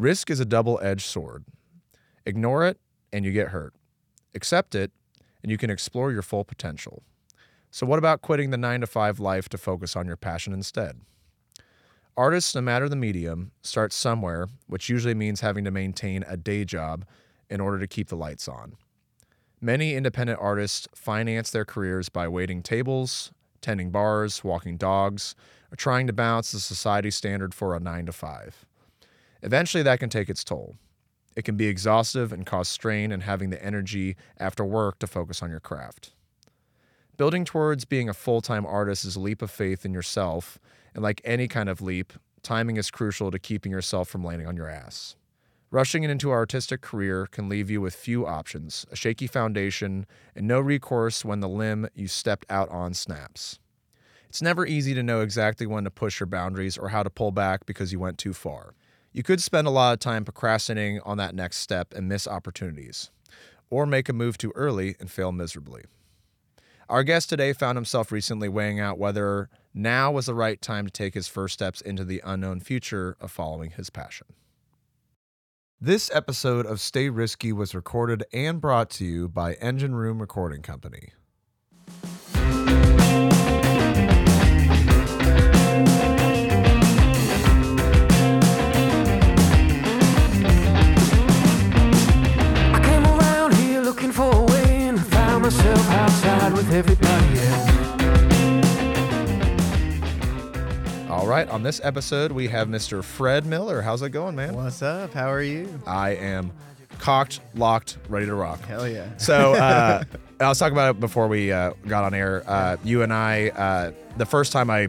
Risk is a double edged sword. Ignore it, and you get hurt. Accept it, and you can explore your full potential. So, what about quitting the nine to five life to focus on your passion instead? Artists, no matter the medium, start somewhere, which usually means having to maintain a day job in order to keep the lights on. Many independent artists finance their careers by waiting tables, tending bars, walking dogs, or trying to balance the society standard for a 9 to 5. Eventually, that can take its toll. It can be exhaustive and cause strain in having the energy after work to focus on your craft. Building towards being a full time artist is a leap of faith in yourself, and like any kind of leap, timing is crucial to keeping yourself from landing on your ass. Rushing into an artistic career can leave you with few options, a shaky foundation, and no recourse when the limb you stepped out on snaps. It's never easy to know exactly when to push your boundaries or how to pull back because you went too far. You could spend a lot of time procrastinating on that next step and miss opportunities, or make a move too early and fail miserably. Our guest today found himself recently weighing out whether now was the right time to take his first steps into the unknown future of following his passion. This episode of Stay Risky was recorded and brought to you by Engine Room Recording Company. On this episode, we have Mr. Fred Miller. How's it going, man? What's up? How are you? I am cocked, locked, ready to rock. Hell yeah. So uh, I was talking about it before we uh, got on air. Uh, you and I, uh, the first time I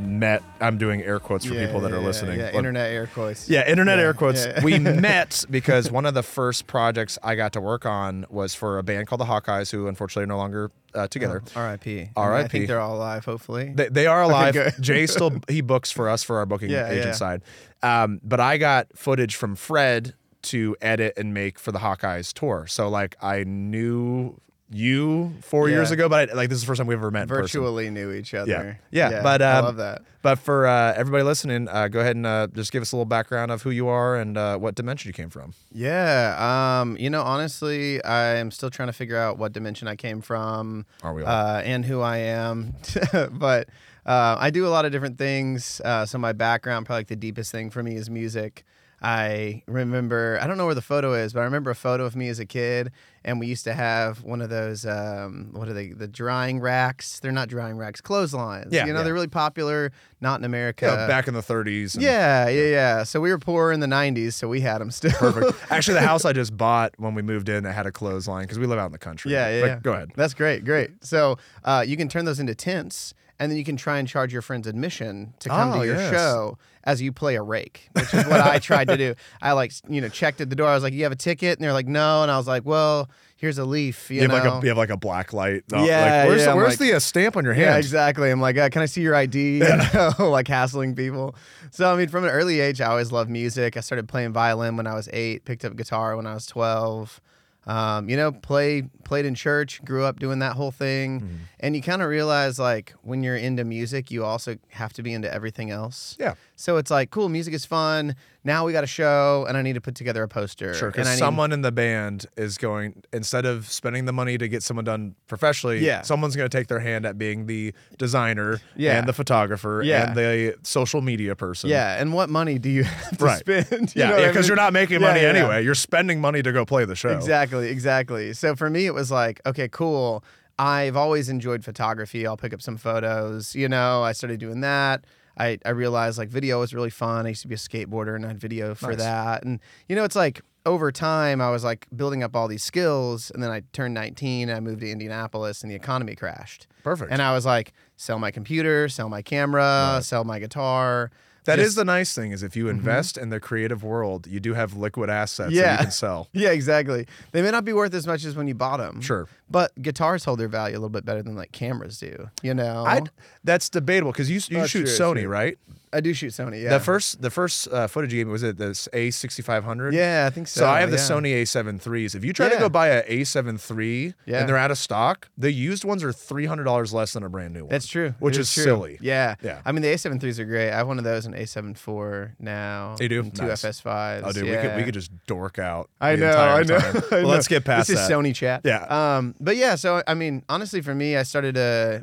met, I'm doing air quotes for Yeah, people that yeah, are listening. Yeah, internet air quotes. Yeah, internet air quotes. We met because one of the first projects I got to work on was for a band called the Hawkeyes, who unfortunately are no longer uh, together. R.I.P. R.I.P. I think they're all alive. Hopefully. They, they are alive. good. Jay still he books for us for our booking agent side. Um, but I got footage from Fred to edit and make for the Hawkeyes tour. So like I knew you four Yeah. years ago, but I, like this is the first time we've ever met person. Virtually knew each other. Yeah, but, I um, love that. But for uh, everybody listening, uh, go ahead and uh, just give us a little background of who you are and uh, what dimension you came from. Yeah. Um. You know, honestly, I'm still trying to figure out what dimension I came from. Are we all? Uh, and who I am, but uh, I do a lot of different things. Uh, so my background, probably like the deepest thing for me, is music. I remember, I don't know where the photo is, but I remember a photo of me as a kid, and we used to have one of those, um, what are they, the drying racks? They're not drying racks, clotheslines. Yeah, you know, yeah. they're really popular, not in America. Know, back in the 30s. and- yeah, yeah, yeah. So we were poor in the '90s, so we had them still. Perfect. Actually, the house I just bought when we moved in, it had a clothesline because we live out in the country. Yeah, yeah, But yeah. Go ahead. That's great, great. So uh, you can turn those into tents, and then you can try and charge your friends admission to come Oh, to your yes. show as you play a rake, which is what I tried to do. I like you know checked at the door. I was like, "You have a ticket?" And they're like, "No." And I was like, "Well, here's a leaf." You, You have like a you have like a black light. No, Yeah, like, where's yeah, the, where's like- the uh, stamp on your hand? Yeah, exactly. I'm like, uh, can I see your ID? You know, like hassling people. So I mean, from an early age, I always loved music. I started playing violin when I was eight. Picked up guitar when I was twelve. Um, you know, play played in church. Grew up doing that whole thing, Mm-hmm. and you kind of realize like when you're into music, you also have to be into everything else. Yeah. So it's like, cool, music is fun. Now we got a show, and I need to put together a poster. Sure, because I need- someone in the band is going instead of spending the money to get someone done professionally. Yeah. someone's going to take their hand at being the designer Yeah. and the photographer Yeah. and the social media person. Yeah, and what money do you have to Right. spend? You yeah, know yeah. I Because mean? you're not making money yeah. anyway. You're spending money to go play the show. Exactly, exactly. So for me, it was like, okay, cool. I've always enjoyed photography. I'll pick up some photos. You know, I started doing that. I, I realized like video was really fun. I used to be a skateboarder and I had video for Nice. that. And, you know, it's like over time, I was like building up all these skills. And then I turned 19. and I moved to Indianapolis and the economy crashed. Perfect. And I was like, sell my computer, sell my camera, sell my guitar. That is Just- the nice thing is if you mm-hmm. invest in the creative world, you do have liquid assets that you can sell. Yeah, exactly. They may not be worth as much as when you bought them. Sure. But guitars hold their value a little bit better than like cameras do. You know. I that's debatable because you you Oh, shoot true, Sony, true. right? I do shoot Sony. Yeah. The first the first uh, footage you gave me was it this A6500? Yeah, I think so. So I have the yeah. Sony A7 IIIs. If you try to Yeah. go buy a A7 III Yeah. and they're out of stock, the used ones are three hundred dollars less than a brand new one. That's true. Which It is true. silly. Yeah. Yeah. I mean, the A7 threes are great. I have one of those, an A7 IV now. You do? and Two Nice. FS5s. Oh, dude, yeah. we could we could just dork out. I the know, entire I know. time. I Well, let's get past this that. is Sony chat. Yeah. Um, but yeah, so I mean, honestly, for me, I started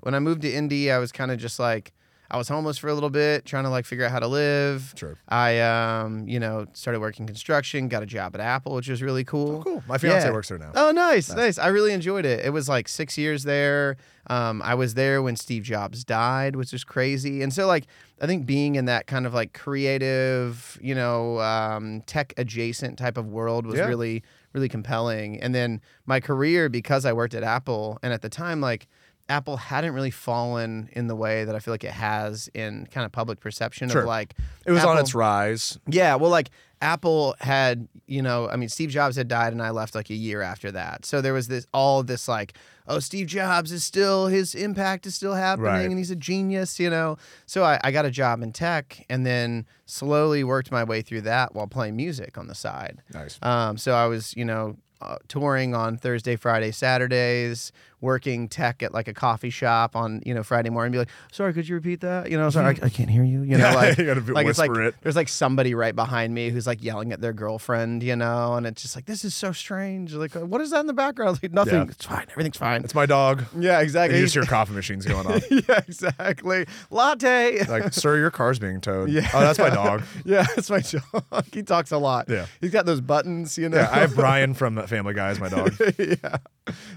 when I moved to Indy, I was kind of just like I was homeless for a little bit, trying to like figure out how to live. Sure. I um, you know, started working construction, got a job at Apple, which was really cool. Oh, cool. My fiance Yeah. works there now. Oh, nice, nice, I really enjoyed it. It was like six years there. Um, I was there when Steve Jobs died, which was crazy. And so, like, I think being in that kind of like creative, you know, um, tech adjacent type of world was Yeah. really, really compelling. And then my career, because I worked at Apple, and at the time, like, Apple hadn't really fallen in the way that I feel like it has in kind of public perception Sure. of like It was on its rise. yeah, well, like Apple had, you know, I mean, Steve Jobs had died, and I left like a year after that. So there was this all this like, oh, Steve Jobs is still his impact is still happening, Right. and he's a genius, you know. So I, I got a job in tech, and then slowly worked my way through that while playing music on the side. Nice. Um, so I was, you know, uh, touring on Thursday, Friday, Saturdays, working tech at like a coffee shop on, you know, Friday morning. Be like, sorry, could you repeat that? You know, sorry, I, I can't hear you. You know, like, you like it's like it. there's like somebody right behind me who's like yelling at their girlfriend, you know, and it's just like this is so strange. Like, uh, what is that in the background? Like nothing. Yeah. It's fine. Everything's fine. It's my dog. yeah, exactly. you just hear coffee machines going on. yeah, exactly. Latte. Like, sir, your car's being towed. Yeah. Oh, that's my dog. yeah, it's my dog. He talks a lot. Yeah. He's got those buttons, you know. Yeah, I have Brian from Family Guy as my dog. yeah.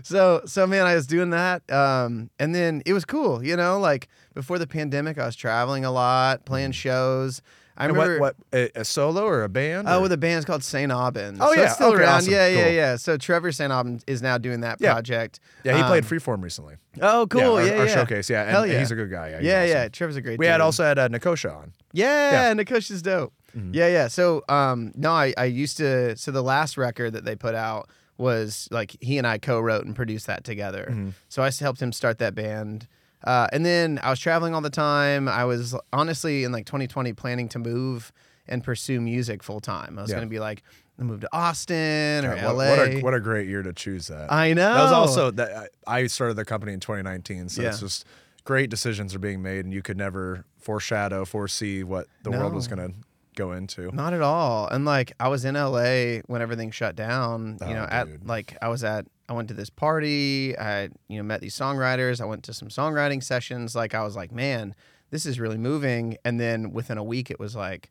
So so man, I was doing that, um, and then it was cool. You know, like before the pandemic, I was traveling a lot, playing shows. I And remember. what, what a, a solo or a band? Oh, or- with a band's called St. Aubin. Oh, So yeah. still Okay, around. awesome. Yeah, yeah, Cool. yeah. So Trevor St. Aubin is now doing that Yeah. project. yeah, he played Um, Freeform recently. Oh, cool. our, Yeah, our yeah. showcase. Yeah, and Hell yeah. he's a good guy. Yeah, Yeah, awesome. yeah. Trevor's a great. We had also had uh, Nakosha on. Yeah, Yeah. Nikush is dope. Mhm. Yeah, yeah. So, um, no, I, I used to. So the last record that they put out was like he and I co-wrote and produced that together. Mhm. So I helped him start that band. Uh, and then I was traveling all the time. I was honestly in like 2020 planning to move and pursue music full time. I was Yeah. going to be like, move to Austin or Yeah, what, LA. what a what a great year to choose that. I know. That was also that I I started the company in 2019, so it's just great decisions are being made, and you could never foreshadow, foresee what the world was going to go into. Not at all. And like I was in LA when everything shut down. You Oh, know, at like I was at I went to this party. I you know met these songwriters. I went to some songwriting sessions. Like I was like, man, this is really moving. And then within a week, it was like,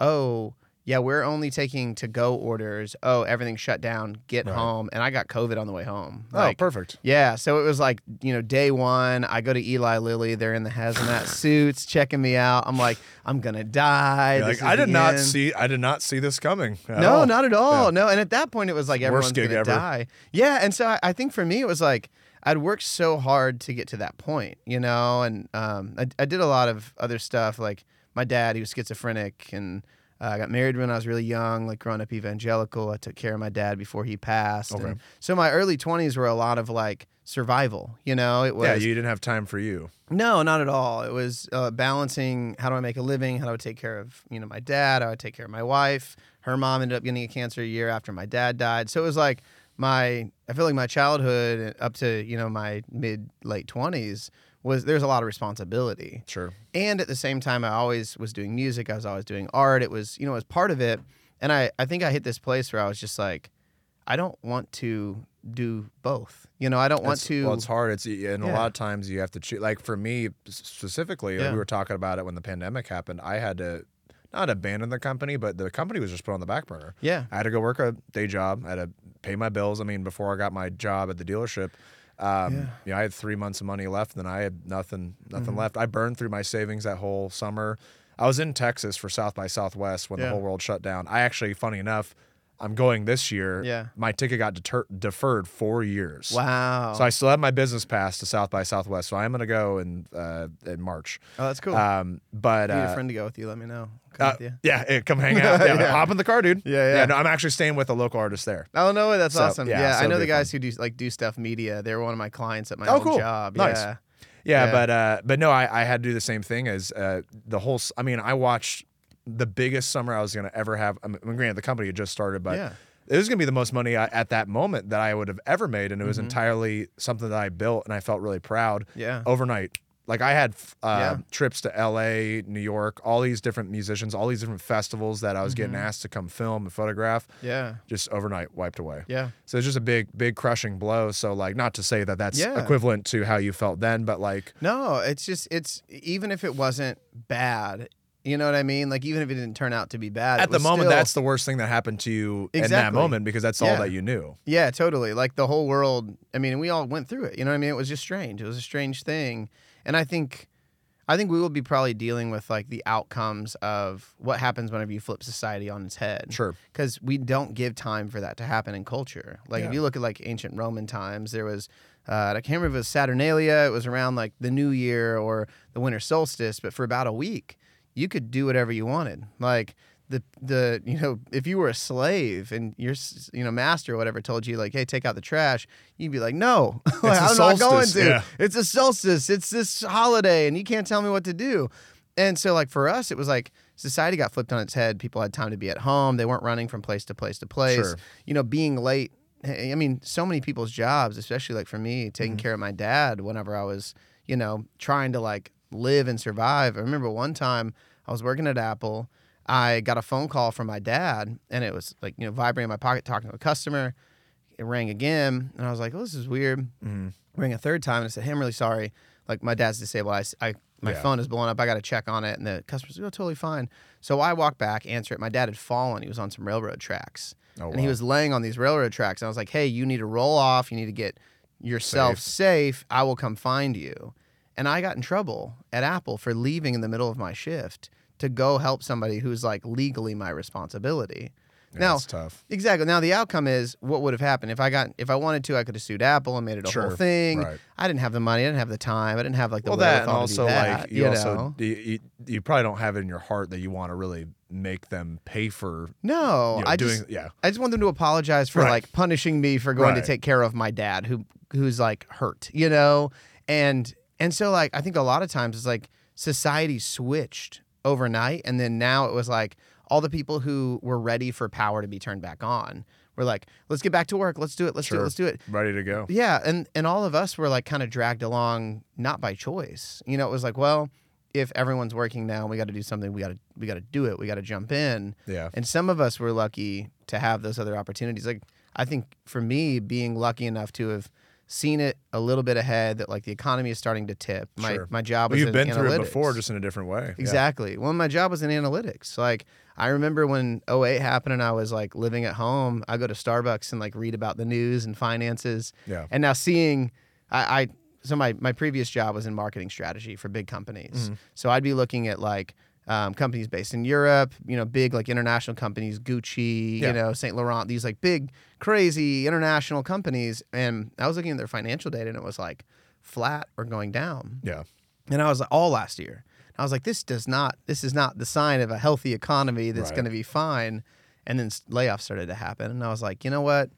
oh yeah, we're only taking to go orders. Oh, everything's shut down. Get Right. home. And I got COVID on the way home. oh, perfect. yeah, so it was like, you know, day one, I go to Eli Lilly. They're in the hazmat suits checking me out. I'm like, I'm going to die. Like I did not end." see I did not see this coming. No, all. not at all. Yeah. No, and at that point, it was like everyone's gonna die. Yeah, and so I, I think for me, it was like I'd worked so hard to get to that point, you know, and um, I, I did a lot of other stuff. Like my dad, he was schizophrenic, and uh, I got married when I was really young, like growing up evangelical. I took care of my dad before he passed. Okay. And so my early twenties were a lot of like survival. You know, it was Yeah, you didn't have time for you. no, not at all. It was uh, balancing how do I make a living, how do I take care of you know my dad, how do I take care of my wife. Her mom ended up getting a cancer a year after my dad died, so it was like my I feel like my childhood up to you know my mid late twenties was there's a lot of responsibility, Sure. and at the same time I always was doing music, I was always doing art. It was you know it was part of it, and I I think I hit this place where I was just like I don't want to do both. You know I don't want It's- to. Well, it's hard. It's and a lot of times you have to choose. Like for me specifically, like we were talking about it when the pandemic happened. I had to not abandon the company, but the company was just put on the back burner. yeah. I had to go work a day job. I had to pay my bills. I mean, before I got my job at the dealership, um, Yeah. you know, I had three months of money left, and then I had nothing, nothing Mm-hmm. left. I burned through my savings that whole summer. I was in Texas for South by Southwest when Yeah. the whole world shut down. I actually, funny enough, I'm going this year. Yeah. My ticket got deter- deferred four years. Wow. So I still have my business pass to South by Southwest. So I'm going to go in uh, in March. oh, that's cool. Um, but you need uh, a friend to go with you, let me know. Come uh, with you. yeah, eh, come hang out. Yeah, Yeah. hop in the car, dude. Yeah, yeah. No, I'm actually staying with a local artist there. Oh no, that's So, awesome. yeah, Yeah, so I know the guys who do like do stuff media. They're one of my clients at my Oh, old cool. job. Nice. Yeah. Yeah, Yeah. but uh, but no, I, I had to do the same thing as uh, the whole. I mean, I watched the biggest summer I was gonna ever have. I mean, granted, the company had just started, but Yeah. it was gonna be the most money I, at that moment that I would have ever made, and it was Mm-hmm. entirely something that I built, and I felt really proud. Yeah. overnight. Like I had uh, Yeah. trips to L.A., New York, all these different musicians, all these different festivals that I was Mm-hmm. getting asked to come film and photograph. Yeah. Just overnight wiped away. Yeah. So it's just a big, big crushing blow. So like, not to say that that's Yeah. equivalent to how you felt then, but like, No, it's just it's even if it wasn't bad, you know what I mean? Like even if it didn't turn out to be bad, at the moment, still- that's the worst thing that happened to you in that moment because that's all that you knew. Yeah, totally. Like the whole world. I mean, we all went through it. You know what I mean? It was just strange. It was a strange thing, and I think, I think we will be probably dealing with like the outcomes of what happens whenever you flip society on its head. Sure. Because we don't give time for that to happen in culture. Like if you look at like ancient Roman times, there was. Uh, I can't remember if it was Saturnalia. It was around like the New Year or the winter solstice, but for about a week, you could do whatever you wanted. Like the the you know if you were a slave and your you know master or whatever told you like hey take out the trash you'd be like no like, i'm not going to. yeah. it's a solstice. It's this holiday and you can't tell me what to do. And so like for us it was like society got flipped on its head. People had time to be at home. They weren't running from place to place to place. Sure. you know being late eh, i mean so many people's jobs especially like for me taking care of my dad whenever i was you know trying to like live and survive i remember one time i was working at apple I got a phone call from my dad, and it was like you know vibrating in my pocket, talking to a customer. It rang again, and I was like, "Oh, this is weird." Mm-hmm. Rang a third time, and I said, "Hey, I'm really sorry. Like my dad's disabled. I my Yeah. phone is blown up. I got to check on it." And the customer's like, "Oh, totally fine." So I walked back, answer it. My dad had fallen. He was on some railroad tracks, Oh, and he was laying on these railroad tracks. And I was like, "Hey, you need to roll off. You need to get yourself safe. I will come find you." And I got in trouble at Apple for leaving in the middle of my shift to go help somebody who's like legally my responsibility. Yeah, now, it's tough. exactly. Now the outcome is what would have happened if I got if I wanted to, I could have sued Apple and made it a Sure, whole thing. right. I didn't have the money. I didn't have the time. I didn't have like the Well, that and wherewithal to do also that, like you, also know? you, you, you probably don't have it in your heart that you want to really make them pay for no, you know, I doing just yeah. I just want them to apologize for Right. like punishing me for going to take care of my dad who who's like hurt, you know? And and so like I think a lot of times it's like society switched overnight and then now it was like all the people who were ready for power to be turned back on were like, let's get back to work, let's do it, let's do it, let's do it. Ready to go. Yeah, and and all of us were like kind of dragged along not by choice. You know, it was like, well, if everyone's working now, we got to do something. We got to we got to do it. We got to jump in. Yeah. And some of us were lucky to have those other opportunities. Like I think for me, being lucky enough to have seen it a little bit ahead that like the economy is starting to tip. My Sure. my job Well, was you've been through it before, just in a different way. Yeah. Exactly. Well, my job was in analytics. Like I remember when 08 happened and I was like living at home, I go to Starbucks and like read about the news and finances. Yeah. And now seeing I, I so my my previous job was in marketing strategy for big companies. Mm-hmm. So I'd be looking at like um, companies based in Europe, you know, big like international companies, Gucci, Yeah. you know, Saint Laurent, these like big, crazy international companies. And I was looking at their financial data and it was like flat or going down. Yeah. And I was like, all last year. And I was like, this does not, this is not the sign of a healthy economy that's Right. going to be fine. And then layoffs started to happen. And I was like, you know what?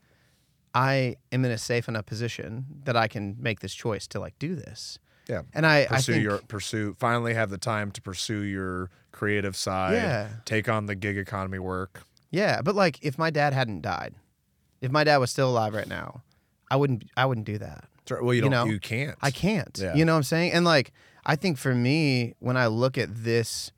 I am in a safe enough position that I can make this choice to like do this. Yeah. And I, I pursue think, your pursue finally have the time to pursue your creative side Yeah. take on the gig economy work yeah, but like if my dad hadn't died, if my dad was still alive right now, I wouldn't, I wouldn't do that. Well you, You don't know, you can't I can't. Yeah. You know what I'm saying? And like I think for me, when I look at this,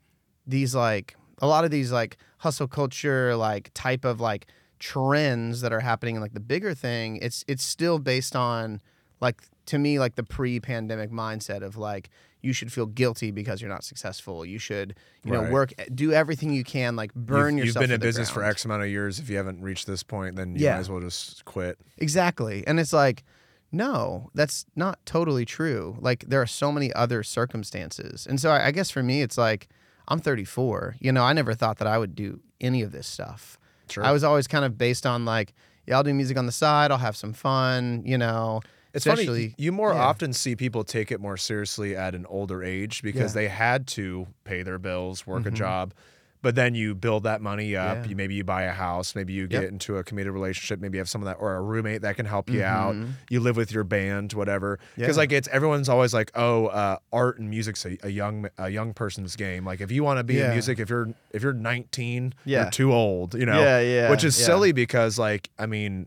these like a lot of these like hustle culture, like type of like trends that are happening in like the bigger thing, it's it's still based on like to me like the pre-pandemic mindset of like you should feel guilty because you're not successful. You should, you know, work do everything you can, like burn you've, yourself. you've been in business for x amount of years if you haven't reached this point then you Yeah. might as well just quit Exactly. And it's like, no, that's not totally true. Like, there are so many other circumstances. And so I, I guess for me, it's like, I'm 34. You know, I never thought that I would do any of this stuff. Sure. I was always kind of based on like, yeah, I'll do music on the side, I'll have some fun, you know. It's especially, funny. You more yeah. often see people take it more seriously at an older age because Yeah. they had to pay their bills, work a Mhm. job. but then you build that money up. Yeah. You maybe you buy a house, maybe you get Yep. into a committed relationship, maybe you have someone that or a roommate that can help you out. Mhm. You live with your band, whatever. Because like it's everyone's always like, oh, uh, art and music's a, a young a young person's game. Like if you want to be in music, if you're if you're 19, Yeah. you're too old. You know, Yeah, yeah, which is silly because like I mean.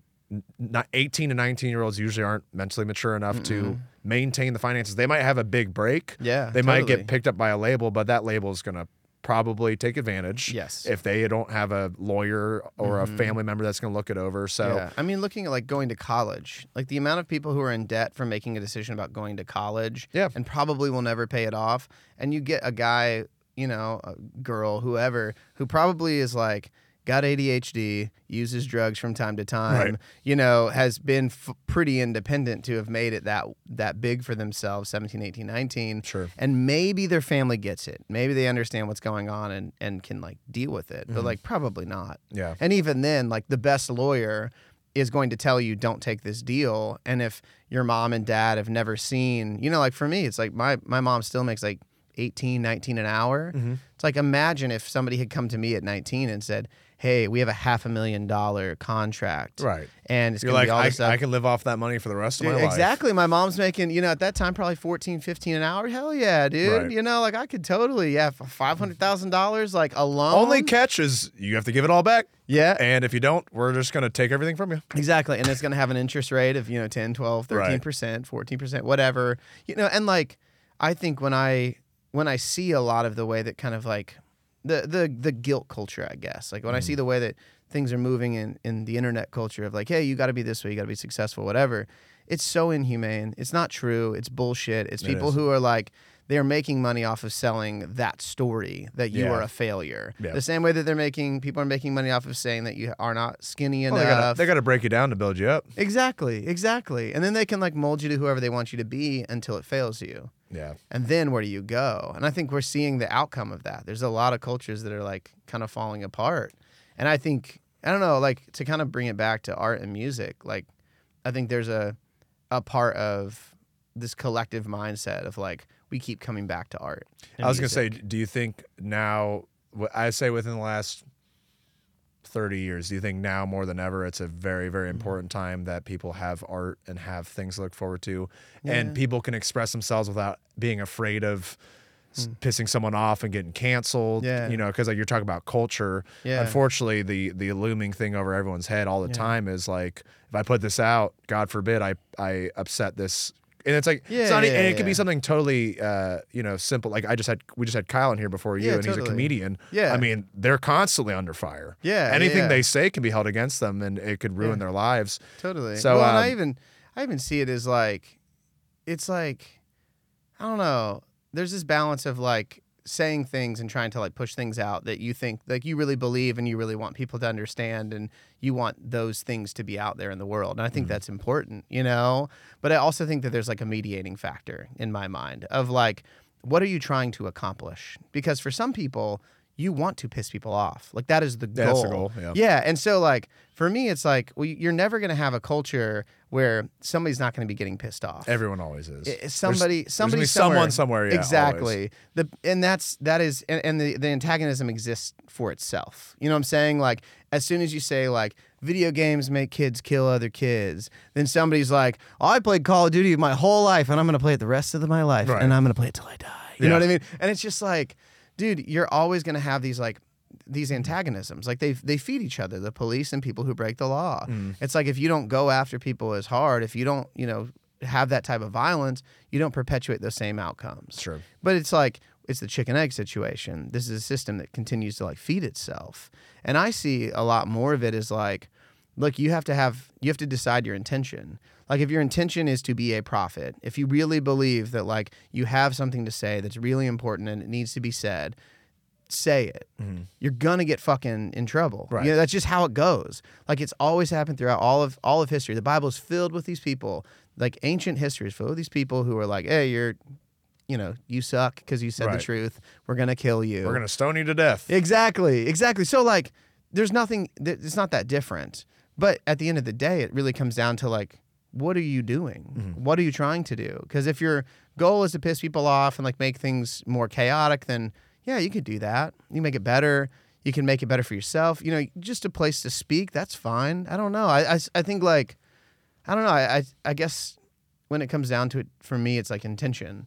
Not 18 to 19 year olds usually aren't mentally mature enough to maintain the finances. They might have a big break. Yeah, They might get picked up by a label, but that label is going to probably take advantage. Yes. If they don't have a lawyer or a mm-hmm. family member that's going to look it over. So, Yeah. I mean, looking at like going to college, like the amount of people who are in debt for making a decision about going to college Yeah. and probably will never pay it off. And you get a guy, you know, a girl, whoever, who probably is like, got ADHD, uses drugs from time to time, Right. you know, has been f- pretty independent to have made it that that big for themselves 17, 18, 19. Sure. And maybe their family gets it. Maybe they understand what's going on and, and can like deal with it. But like probably not. yeah. And even then, like the best lawyer is going to tell you don't take this deal. And if your mom and dad have never seen, you know, like for me, it's like my my mom still makes like 18, 19 an hour. Mm-hmm. It's like imagine if somebody had come to me at 19 and said, "Hey, we have a half a million dollar contract." Right. And it's You're going like, to be all I, this. I can live off that money for the rest of my life. exactly. My mom's making, you know, at that time probably 14, 15 an hour. Hell yeah, dude. Right. You know, like I could totally, yeah, $500,000 like alone. Only catch is you have to give it all back. yeah. And if you don't, we're just going to take everything from you. Exactly. And it's going to have an interest rate of, you know, 10, 12, 13%, 14%, whatever. You know, and like I think when I when I see a lot of the way that kind of like the the the guilt culture, I guess. Like when I see Mm. the way that things are moving in in the internet culture of like, hey, you got to be this way, you got to be successful, whatever. It's so inhumane. It's not true. It's bullshit. It's It people who are like they're making money off of selling that story that you Yeah. are a failure. Yeah. The same way that they're making people are making money off of saying that you are not skinny enough. Well, they gotta- they got to break you down to build you up. Exactly, exactly. And then they can like mold you to whoever they want you to be until it fails you. Yeah. And then where do you go? And I think we're seeing the outcome of that. There's a lot of cultures that are like kind of falling apart. And I think I don't know, like to kind of bring it back to art and music, like I think there's a a part of this collective mindset of like we keep coming back to art. I was going to say, do you think now, I say within the last 30 years, do you think now more than ever it's a very, Mm-hmm. very important time that people have art and have things to look forward to and people can express themselves without being afraid of s pissing someone off and getting canceled? Mm. Yeah. You know, because like you're talking about culture. Yeah. Unfortunately, the the looming thing over everyone's head all the Yeah. time is like, if I put this out, God forbid, I I upset this. And it's like, it's not, yeah, and it could be something totally, uh, you know, simple. Like I just had, we just had Kyle in here before you, Yeah, and he's a comedian. Yeah. I mean, they're constantly under fire. Yeah, Anything yeah. they say can be held against them, and it could ruin Yeah. their lives. Totally. So, well, and I um, even I even see it as like it's like I don't know. There's this balance of like saying things and trying to like push things out that you think like you really believe and you really want people to understand and you want those things to be out there in the world. And I think mm-hmm. that's important, you know? But I also think that there's like a mediating factor in my mind of like what are you trying to accomplish? Because for some people you want to piss people off. Like that is the goal. That's the goal, yeah. Yeah, and so like for me, it's like well, you're never gonna have a culture where somebody's not gonna be getting pissed off. Everyone always is. I- There's- somebody, there's somebody, gonna be someone somewhere. Yeah, exactly. always. The and that's that is and, and the the antagonism exists for itself. You know what I'm saying? Like as soon as you say like video games make kids kill other kids, then somebody's like, oh, I played Call of Duty my whole life, and I'm gonna play it the rest of my life, Right. and I'm gonna play it till I die. You know what I mean? And it's just like, dude, you're always gonna have these like these antagonisms. Like they they feed each other the police and people who break the law. Mm. it's like if you don't go after people as hard if you don't you know have that type of violence you don't perpetuate those same outcomes. Sure. but it's like it's the chicken egg situation. This is a system that continues to like feed itself. And i see a lot more of it as like look you have to have you have to decide your intention like if your intention is to be a prophet if you really believe that like you have something to say that's really important and it needs to be said say it you're gonna get fucking in trouble Mm-hmm. Right. you know that's just how it goes like it's always happened throughout all of all of history the bible is filled with these people like ancient history is filled with these people who are like hey you're you know you suck because you said the truth we're gonna kill you We're gonna stone you to death. Exactly, exactly. So like, there's nothing. th- It's not that different. But at the end of the day, it really comes down to like, what are you doing? Mm-hmm. What are you trying to do? Because if your goal is to piss people off and like make things more chaotic, then yeah, you could do that. You make it better. you can make it better for yourself. You know, just a place to speak. That's fine. I don't know. I I, I think like I don't know. I, I I guess when it comes down to it, for me, it's like intention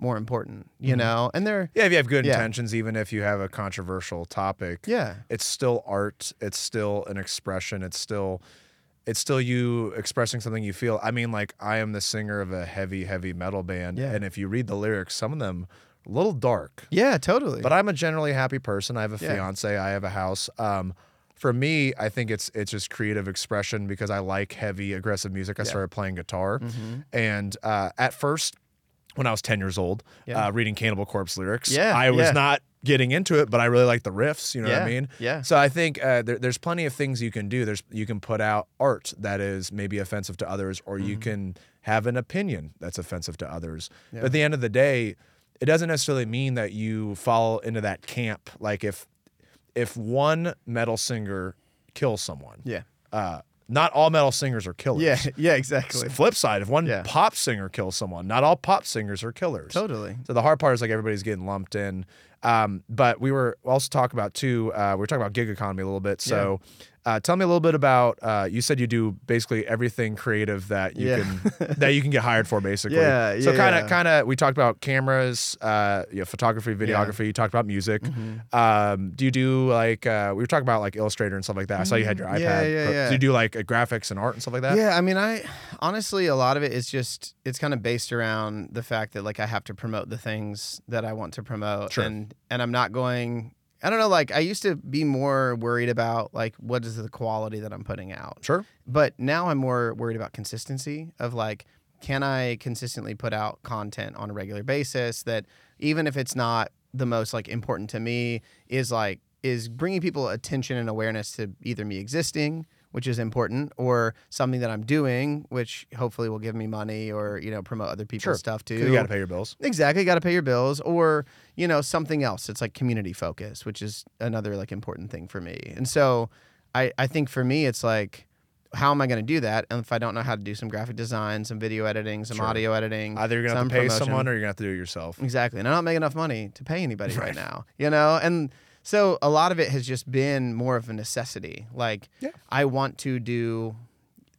more important. You Mhm. know, and they're Yeah, if you have good Yeah. intentions, even if you have a controversial topic, yeah it's still art. It's still an expression. It's still it's still you expressing something you feel. I mean, like I am the singer of a heavy, heavy metal band, Yeah. and if you read the lyrics, some of them a little dark. yeah totally. But I'm a generally happy person. I have a Yeah. fiance. I have a house. Um, for me, I think it's it's just creative expression because I like heavy, aggressive music. I Yeah. started playing guitar, Mhm. and uh, at first, when I was 10 years old, Yeah. uh, reading Cannibal Corpse lyrics, Yeah, I was yeah. not getting into it, but I really like the riffs. You know yeah what I mean? Yeah. So I think uh, there, there's plenty of things you can do. There's you can put out art that is maybe offensive to others, or you Mhm. can have an opinion that's offensive to others. Yeah. But at the end of the day, it doesn't necessarily mean that you fall into that camp. Like if if one metal singer kills someone, Yeah. uh, not all metal singers are killers. Yeah. Yeah. Exactly. Flip side, if one Yeah. pop singer kills someone, not all pop singers are killers. Totally. So the hard part is like everybody's getting lumped in. Um, but we were also talking about too. Uh, we were talking about gig economy a little bit. So, uh, tell me a little bit about. Uh, you said you do basically everything creative that you Yeah. can that you can get hired for, basically. Yeah, yeah. So kind of yeah. kind of we talked about cameras, uh, you know, photography, videography. You talked about music. Mhm. Um, do you do like uh, we were talking about like Illustrator and stuff like that? I saw you had your Mhm. iPad. Yeah, yeah, yeah. Do you do like uh, graphics and art and stuff like that? Yeah, I mean, I honestly, a lot of it is just it's kind of based around the fact that like I have to promote the things that I want to promote, Sure. and and I'm not going. I don't know. Like I used to be more worried about like what is the quality that I'm putting out, Sure. but now I'm more worried about consistency of like can I consistently put out content on a regular basis that even if it's not the most like important to me is like is bringing people attention and awareness to either me existing which is important or something that I'm doing which hopefully will give me money or you know promote other people's Sure. stuff too You got to pay your bills. Exactly, got to pay your bills, or you know something else. It's like community focus, which is another like important thing for me. And so, I I think for me, it's like, how am I going to do that? And if I don't know how to do some graphic design, some video editing, some Sure. audio editing, Either you're gonna have to pay promotion. someone or you're gonna have to do it yourself. exactly, and I don't make enough money to pay anybody right, Right. now, you know, and so a lot of it has just been more of a necessity. Like, Yeah. I want to do,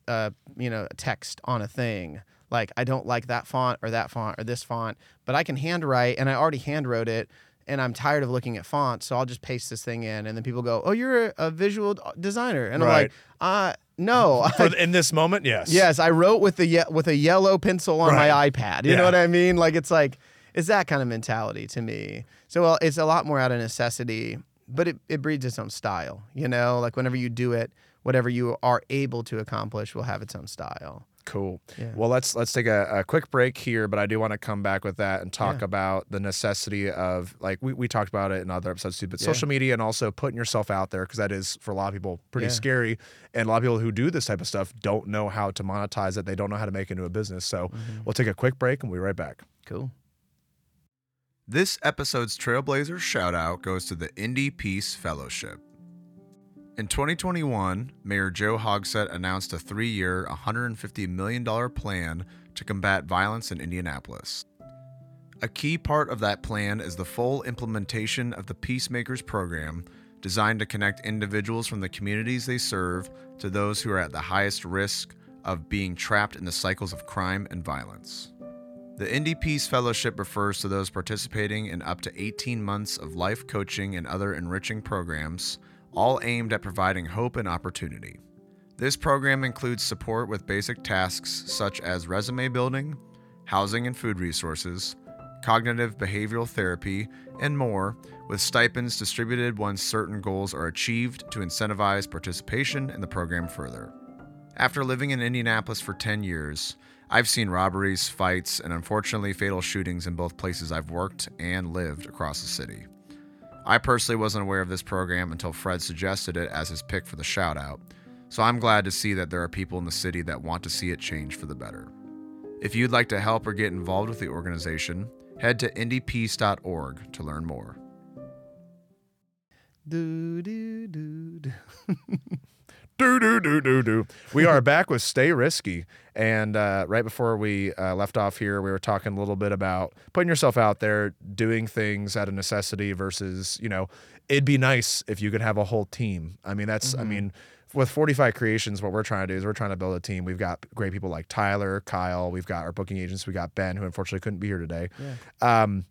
uh, you know, text on a thing. Like I don't like that font or that font or this font, but I can handwrite and I already handwrote it and I'm tired of looking at fonts, so I'll just paste this thing in and then people go, "Oh, you're a, a visual designer." And I'm like, "Uh, no. In this moment, yes. yes, I wrote with the ye- with a yellow pencil on my iPad." You know what I mean? Like it's like it's that kind of mentality to me. So well, it's a lot more out of necessity, but it, it breeds its own style, you know? Like whenever you do it, whatever you are able to accomplish will have its own style. Cool. Yeah. Well, let's let's take a, a quick break here, but I do want to come back with that and talk Yeah. about the necessity of like we, we talked about it in other episodes too, but Yeah. social media and also putting yourself out there because that is for a lot of people pretty scary, and a lot of people who do this type of stuff don't know how to monetize it. They don't know how to make it into a business. So Mm-hmm. we'll take a quick break and we'll be right back. Cool. This episode's Trailblazer shout out goes to the Indy Peace Fellowship. In 2021, Mayor Joe Hogsett announced a three year, $150 million plan to combat violence in Indianapolis. A key part of that plan is the full implementation of the Peacemakers program, designed to connect individuals from the communities they serve to those who are at the highest risk of being trapped in the cycles of crime and violence. The Indy Peace Fellowship refers to those participating in up to 18 months of life coaching and other enriching programs, all aimed at providing hope and opportunity. This program includes support with basic tasks such as resume building, housing and food resources, cognitive behavioral therapy, and more, with stipends distributed once certain goals are achieved to incentivize participation in the program further. After living in Indianapolis for 10 years, I've seen robberies, fights, and unfortunately fatal shootings in both places I've worked and lived across the city. I personally wasn't aware of this program until Fred suggested it as his pick for the shout out, so I'm glad to see that there are people in the city that want to see it change for the better. If you'd like to help or get involved with the organization, head to indiepeace.org to learn more. Do, do, do, do. Do do do do do. We are back with Stay Risky, and uh, right before we uh, left off here, we were talking a little bit about putting yourself out there, doing things out of necessity versus you know, it'd be nice if you could have a whole team. I mean, that's I mean. With 40FI Creations, what we're trying to do is we're trying to build a team. We've got great people like Tyler, Kyle. We've got our booking agents. We got Ben, who unfortunately couldn't be here today. Um,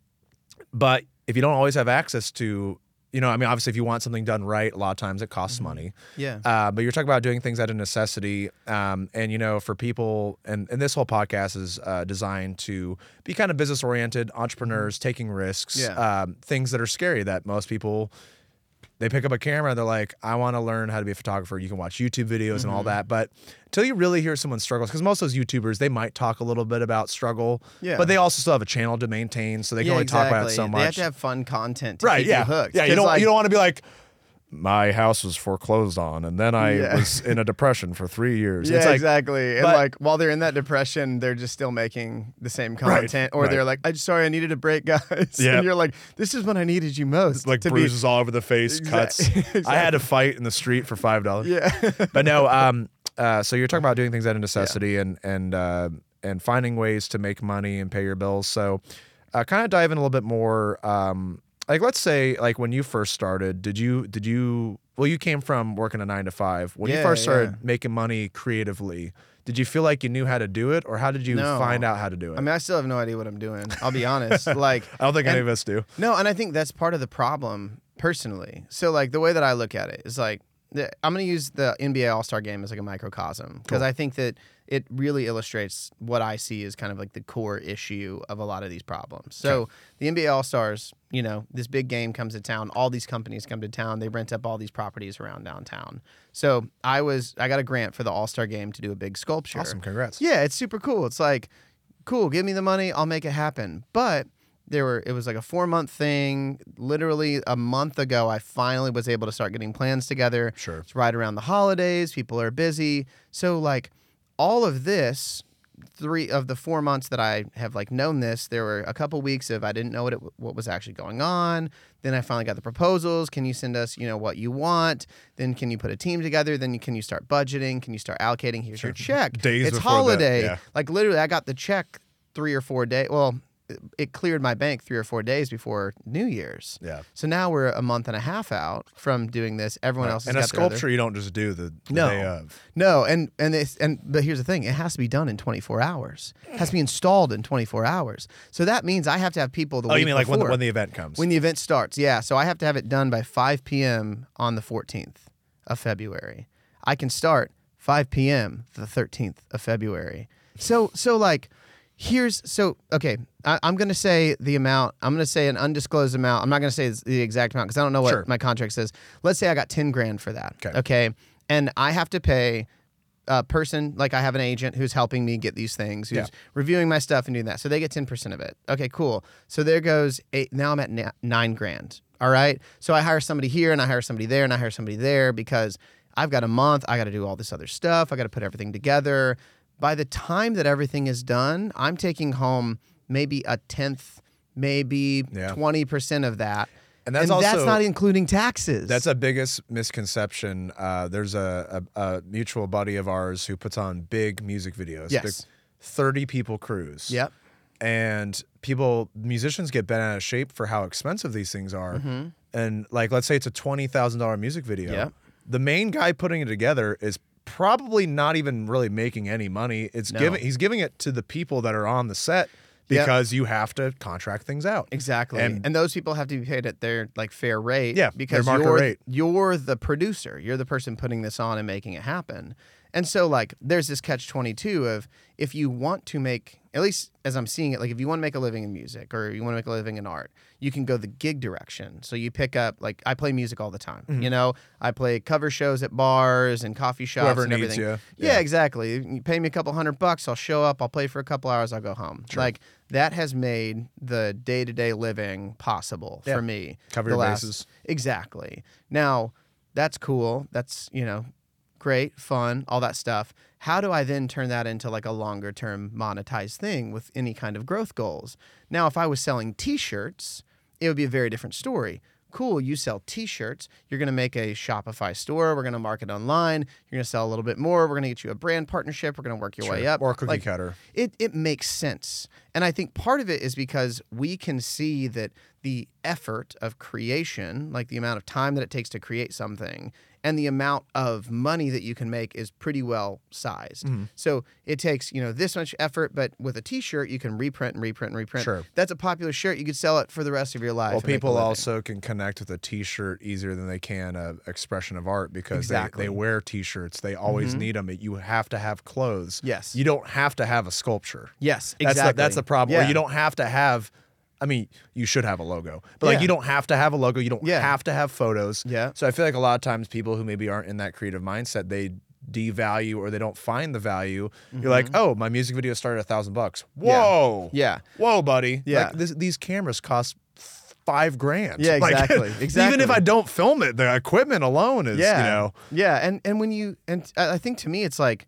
but if you don't always have access to, you know, I mean, obviously, if you want something done right, a lot of times it costs money. Yeah. Uh, but you're talking about doing things out of necessity. Um, and, you know, for people, and, and this whole podcast is uh, designed to be kind of business oriented, entrepreneurs taking risks, Yeah. um, things that are scary that most people. They pick up a camera, they're like, I want to learn how to be a photographer. You can watch YouTube videos and all Mm-hmm. that. But until you really hear someone struggles, because most of those YouTubers, they might talk a little bit about struggle, Yeah. but they also still have a channel to maintain. So they can yeah, only exactly. talk about it so much They have to have fun content to right keep yeah you hooked. yeah you don't like, you don't want to be like my house was foreclosed on and then i Yeah. was in a depression for three years Yeah, it's like exactly. And like while they're in that depression, they're just still making the same Right, content, or right. they're like, "I'm sorry, I needed a break, guys." Yeah. And you're like, "This is when I needed you most." like bruises all over the face cuts i had to fight in the street for five dollars yeah. but no um uh so you're talking about doing things out of necessity and and uh and finding ways to make money and pay your bills so uh, kind of dive in a little bit more um like let's say like when you first started did you did you well you came from working a nine to five when you first started yeah. making money creatively did you feel like you knew how to do it or how did you No. find out how to do it I mean, I still have no idea what I'm doing. I'll be honest. like, I don't think any of us do No, and I think that's part of the problem personally. So like the way that I look at it is like the, I'm going to use the NBA All Star Game as like a microcosm because Cool. I think that it really illustrates what I see as kind of like the core issue of a lot of these problems. So the NBA All Stars, you know, this big game comes to town. All these companies come to town. They rent up all these properties around downtown. So I was I got a grant for the All Star Game to do a big sculpture. awesome congrats Yeah, it's super cool. It's like, cool, give me the money, I'll make it happen. But there were it was like a four month thing. Literally a month ago, I finally was able to start getting plans together. Sure. It's right around the holidays, people are busy. So like all of this, three of the four months that I have like known this, there were a couple weeks of I didn't know what it, what was actually going on. Then I finally got the proposals. Can you send us, you know, what you want? Then can you put a team together? Then you, can you start budgeting? Can you start allocating? Here's your check. Days it's that, holiday. yeah. Like literally, I got the check three or four days. Well, it- cleared my bank three or four days before New Year's. yeah So now we're a month and a half out from doing this. Everyone else has and a their other- sculpture you don't just do the, the No. day of no, and and it's and but here's the thing: it has to be done in 24 hours. It has to be installed in 24 hours. So that means I have to have people the oh you mean like when the, when the event comes when the event starts? Yeah. So I have to have it done by 5 p.m. on the 14th of February. I can start 5 p.m. the 13th of February. So so like. Here's so okay. I, I'm gonna say the amount. I'm gonna say an undisclosed amount. I'm not gonna say the exact amount because I don't know what Sure. my contract says. Let's say I got ten grand for that. Okay. Okay. And I have to pay a person like I have an agent who's helping me get these things, who's Yeah. reviewing my stuff and doing that. So they get ten percent of it. Okay, cool. So there goes eight. Now I'm at na- nine grand. All right. So I hire somebody here and I hire somebody there and I hire somebody there because I've got a month. I got to do all this other stuff. I got to put everything together. By the time that everything is done, I'm taking home maybe a tenth, maybe Yeah. twenty percent of that. And that's also- not including taxes. That's a biggest misconception. Uh, there's a, a, a mutual buddy of ours who puts on big music videos. Yes. big 30 people crews. Yep. And people, musicians get bent out of shape for how expensive these things are. And like, let's say it's a $20,000 music video. Yep. The main guy putting it together is probably not even really making any money. It's No. giving, he's giving it to the people that are on the set Yep. because you have to contract things out. Exactly. And- And, those people have to be paid at their like fair rate. Yeah, Because market you're, rate. you're the producer. You're the person putting this on and making it happen. And so like there's this catch twenty two of if you want to make at least as I'm seeing it, like if you want to make a living in music or you want to make a living in art, you can go the gig direction. So you pick up like I play music all the time. Mm-hmm. You know, I play cover shows at bars and coffee shops Whoever and needs everything. you. Yeah, Yeah. exactly. You pay me a couple hundred bucks, I'll show up, I'll play for a couple hours, I'll go home. Like that has made the day to day living possible for me. Cover your last- bases. Exactly. Now, that's cool. That's, you know, great, fun, all that stuff. How do I then turn that into like a longer term monetized thing with any kind of growth goals? Now, if I was selling t shirts, it would be a very different story. cool, you sell t-shirts. You're going to make a Shopify store. We're going to market online. You're going to sell a little bit more. We're going to get you a brand partnership. We're going to work your way up. Or cookie Like, cutter. it it makes sense. And I think part of it is because we can see that the effort of creation, like the amount of time that it takes to create something, and the amount of money that you can make is pretty well sized. Mm-hmm. So it takes, you know, this much effort, but with a t-shirt you can reprint and reprint and reprint. Sure. That's a popular shirt. You could sell it for the rest of your life. Well, and make a people also can connect with a T-shirt easier than they can a expression of art because Exactly. they, they wear T-shirts. They always Mhm. need them. You have to have clothes. Yes. You don't have to have a sculpture. Yes, That's exactly. the, that's the problem. Or you don't have to have. I mean, you should have a logo, but like you don't have to have a logo. You don't Yeah. have to have photos. Yeah. So I feel like a lot of times people who maybe aren't in that creative mindset, they devalue or they don't find the value. You're like, oh, my music video started a thousand bucks. Mm-hmm. Yeah. Whoa. Yeah. Whoa, buddy. Yeah. Like, this, these cameras cost five grand. Yeah, Like, exactly, Even if I don't film it, the equipment alone is, yeah. you know. Yeah, and and when you and I think to me it's like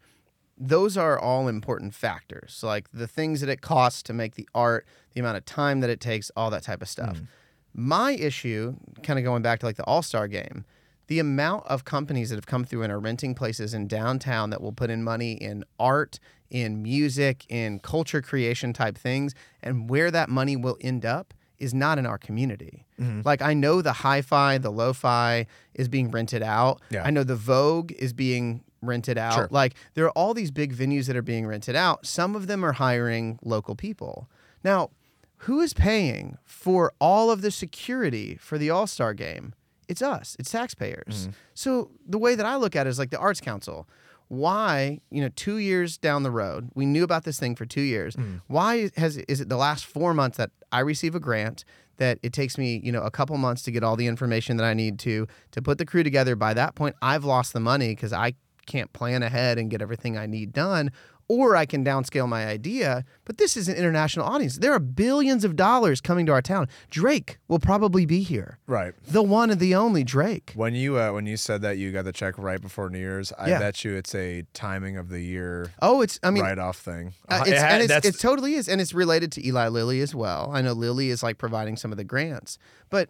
those are all important factors. So like the things that it costs to make the art, the amount of time that it takes, all that type of stuff. Mm. My issue, kind of going back to like the All Star game, the amount of companies that have come through and are renting places in downtown that will put in money in art, in music, in culture creation type things, and where that money will end up is not in our community. Mm-hmm. Like I know the hi-fi, the lo-fi is being rented out. Yeah. I know the Vogue is being rented out. Sure. Like there are all these big venues that are being rented out. Some of them are hiring local people. Now, who is paying for all of the security for the All-Star game? It's us. It's taxpayers. Mm-hmm. So the way that I look at it is like the Arts Council. Why, you know, two years down the road, we knew about this thing for two years. Mm. Why has is it the last four months that I receive a grant that it takes me, you know, a couple months to get all the information that I need to to put the crew together? By that point, I've lost the money because I can't plan ahead and get everything I need done. Or I can downscale my idea, but this is an international audience. There are billions of dollars coming to our town. Drake will probably be here. Right. The one and the only Drake. When you uh, when you said that you got the check right before New Year's, I Yeah. bet you it's a timing of the year Oh, it's I mean write off thing. Uh, It it's, ha- and it's, it totally is, and it's related to Eli Lilly as well. I know Lilly is like providing some of the grants, but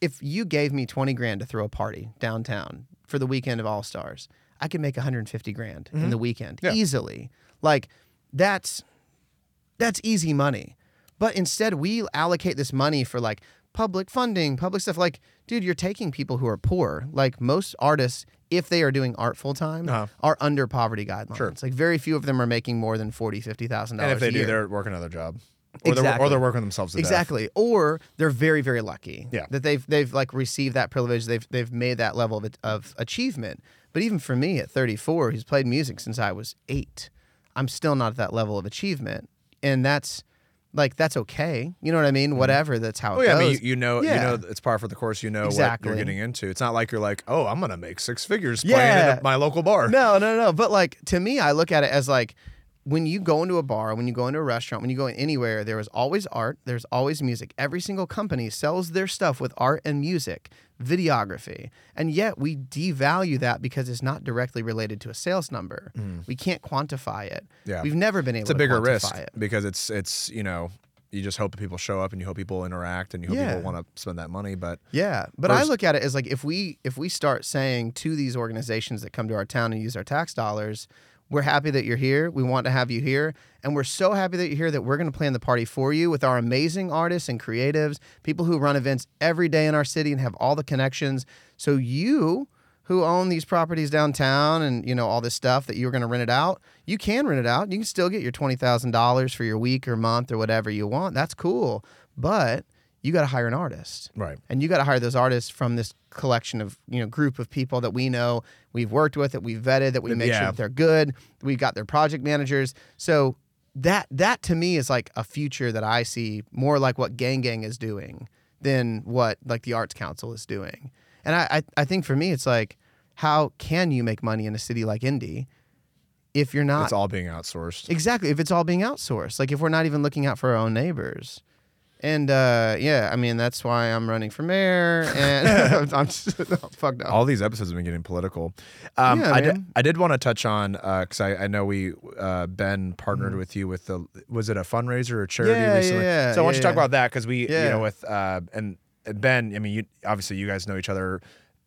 if you gave me twenty grand to throw a party downtown for the weekend of All Stars, I could make one hundred and fifty grand in the weekend Mm-hmm. Yeah. easily. Like that's that's easy money. But instead, we allocate this money for like public funding, public stuff. Like, dude, you're taking people who are poor. Like most artists, if they are doing art full time, Uh-huh. are under poverty guidelines. Sure. Like very few of them are making more than forty, fifty thousand and dollars. if they do, they're working another job, or they're Exactly. or they're working themselves to death. Exactly. Or they're very, very lucky. Yeah. That they've they've like received that privilege. They've they've made that level of of achievement. But even for me at 34, who's played music since I was eight, I'm still not at that level of achievement, and that's like that's okay. You know what I mean? Mm-hmm. Whatever. That's how it Oh yeah, I mean, you, you know, Yeah. you know, it's par for the course. You know Exactly. what you're getting into. It's not like you're like, oh, I'm gonna make six figures Yeah. playing at my local bar. No, no, no. But like to me, I look at it as like when you go into a bar, when you go into a restaurant, when you go anywhere, there is always art, there's always music. Every single company sells their stuff with art and music, videography. And yet we devalue that because it's not directly related to a sales number. We can't quantify it. Mm. Yeah. We've never been able it's a to bigger quantify risk it. because it's it's you know you just hope that people show up and you hope people interact and you hope Yeah. people want to spend that money. But Yeah, but I look at it as like if we if we start saying to these organizations that come to our town and use our tax dollars, we're happy that you're here. We want to have you here, and we're so happy that you're here that we're going to plan the party for you with our amazing artists and creatives, people who run events every day in our city and have all the connections. So you who own these properties downtown and you know all this stuff that you're going to rent it out, you can rent it out. You can still get your twenty thousand dollars for your week or month or whatever you want. That's cool, but you got to hire an artist. Right, and you got to hire those artists from this collection of you know group of people that we know. We've worked with that we've vetted that we make sure that they're good. We've got their project managers. So that that to me is like a future that i see more like what gang gang is doing than what like the arts council is doing. And i i, I think for me it's like how can you make money in a city like indy if you're not it's all being outsourced. Exactly. If it's all being outsourced, like if we're not even looking out for our own neighbors. And uh, yeah, I mean that's why I'm running for mayor, and I'm just, fuck no. All these episodes have been getting political. Um, Yeah, I, did, man. I did want to touch on because I, I know we uh, Ben partnered with you with the was it a fundraiser or charity Mm-hmm. Yeah, recently? yeah, so I want yeah, you to talk yeah. about that because we you know with uh, and Ben, I mean, you, obviously you guys know each other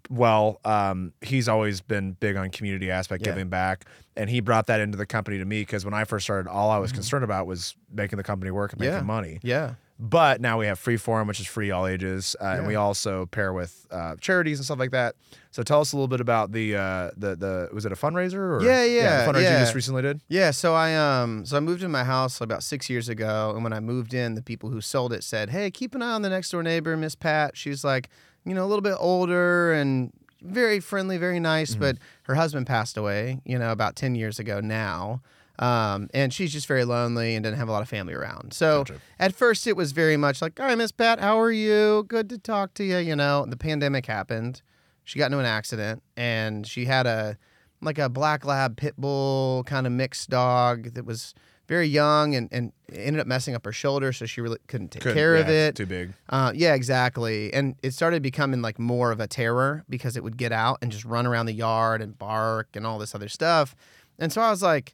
well. Um, he's always been big on community aspect, Yeah. giving back, and he brought that into the company to me because when I first started, all I was concerned about was making the company work and making Mm-hmm. Yeah. money. Yeah. But now we have Freeform, which is free all ages, uh, and we also pair with uh, charities and stuff like that. So tell us a little bit about the uh, the the was it a fundraiser or Yeah, yeah, the fundraiser you just recently did. Yeah, so I um so I moved in my house about six years ago, and when I moved in, the people who sold it said, "Hey, keep an eye on the next door neighbor, Miss Pat. She's like, you know, a little bit older and very friendly, very nice, Mm-hmm. but her husband passed away, you know, about ten years ago now." Um, and she's just very lonely and didn't have a lot of family around. So Gotcha. at first it was very much like, "All right, Miss Pat, how are you? Good to talk to you." You know, the pandemic happened. She got into an accident, and she had a like a black lab pit bull kind of mixed dog that was very young and, and ended up messing up her shoulder, so she really couldn't take Couldn't- care of yeah, it. Too big. Uh, yeah, exactly. And it started becoming like more of a terror because it would get out and just run around the yard and bark and all this other stuff. And so I was like,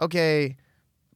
okay,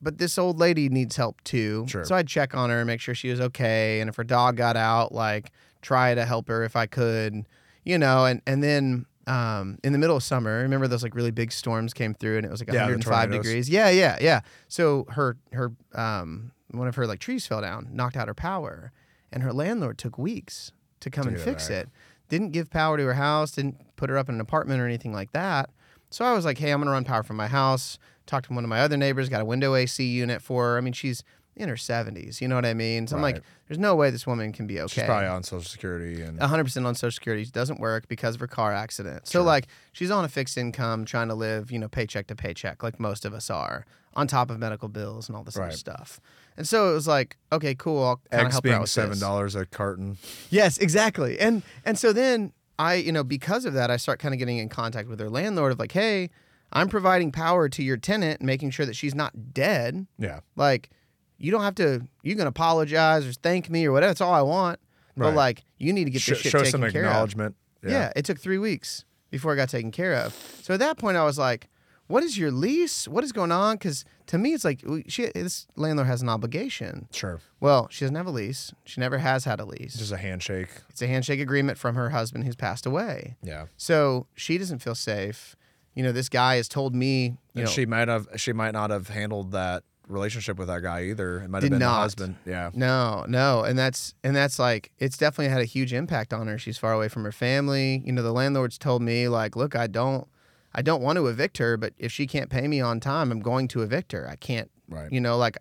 but this old lady needs help too. Sure. So I'd check on her and make sure she was okay. And if her dog got out, like try to help her if I could, you know, and, and then um, in the middle of summer, remember those like really big storms came through and it was like Yeah, 105 tornadoes. degrees. Yeah, yeah, yeah. So her her um one of her like trees fell down, knocked out her power, and her landlord took weeks to come and fix it. Didn't give power to her house, didn't put her up in an apartment or anything like that. So I was like, hey, I'm gonna run power from my house. Talked to one of my other neighbors, got a window AC unit for her. I mean, she's in her 70s. You know what I mean? So I'm like, there's no way this woman can be okay. She's probably on Social Security and 100% on Social Security doesn't work because of her car accident. So Sure. like she's on a fixed income, trying to live, you know, paycheck to paycheck, like most of us are, on top of medical bills and all this other Right. stuff. And so it was like, okay, cool. I'll kind of eggs help her out being with seven dollars a carton. Yes, exactly. And and so then I, you know, because of that, I start kind of getting in contact with their landlord of like, hey, I'm providing power to your tenant, and making sure that she's not dead. Yeah. Like, you don't have to. You can apologize or thank me or whatever. That's all I want. But like, you need to get Sh- this shit show taken some care of. acknowledgement. Yeah. it took three weeks before it got taken care of. So at that point, I was like, "What is your lease? What is going on?" Because to me, it's like she, this landlord has an obligation. Sure. Well, she doesn't have a lease. She never has had a lease. Just a handshake. it's a handshake agreement from her husband who's passed away. Yeah. So she doesn't feel safe. You know, this guy has told me. You And know, she might have she might not have handled that relationship with that guy either. It might have been not. husband. Yeah. No, no, and that's and that's like it's definitely had a huge impact on her. She's far away from her family. You know, the landlord's told me like, look, I don't, I don't want to evict her, but if she can't pay me on time, I'm going to evict her. I can't, Right. you know, like